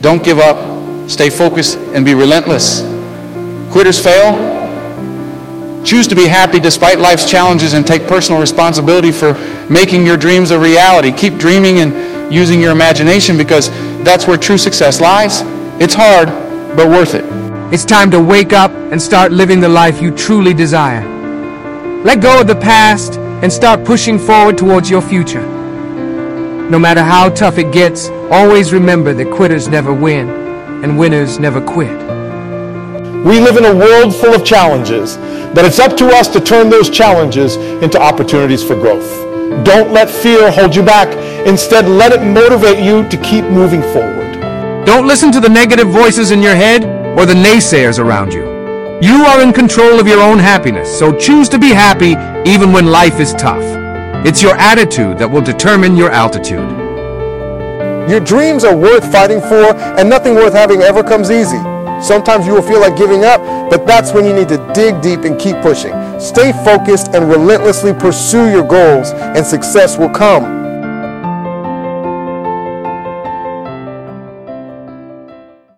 Don't give up. Stay focused and be relentless. Quitters fail. Choose to be happy despite life's challenges and take personal responsibility for making your dreams a reality. Keep dreaming and using your imagination because that's where true success lies. It's hard, but worth it. It's time to wake up and start living the life you truly desire. Let go of the past and start pushing forward towards your future. No matter how tough it gets, always remember that quitters never win and winners never quit. We live in a world full of challenges, but it's up to us to turn those challenges into opportunities for growth. Don't let fear hold you back. Instead, let it motivate you to keep moving forward. Don't listen to the negative voices in your head or the naysayers around you. You are in control of your own happiness, so choose to be happy even when life is tough. It's your attitude that will determine your altitude. Your dreams are worth fighting for, and nothing worth having ever comes easy. Sometimes you will feel like giving up, but that's when you need to dig deep and keep pushing. Stay focused and relentlessly pursue your goals, and success will come.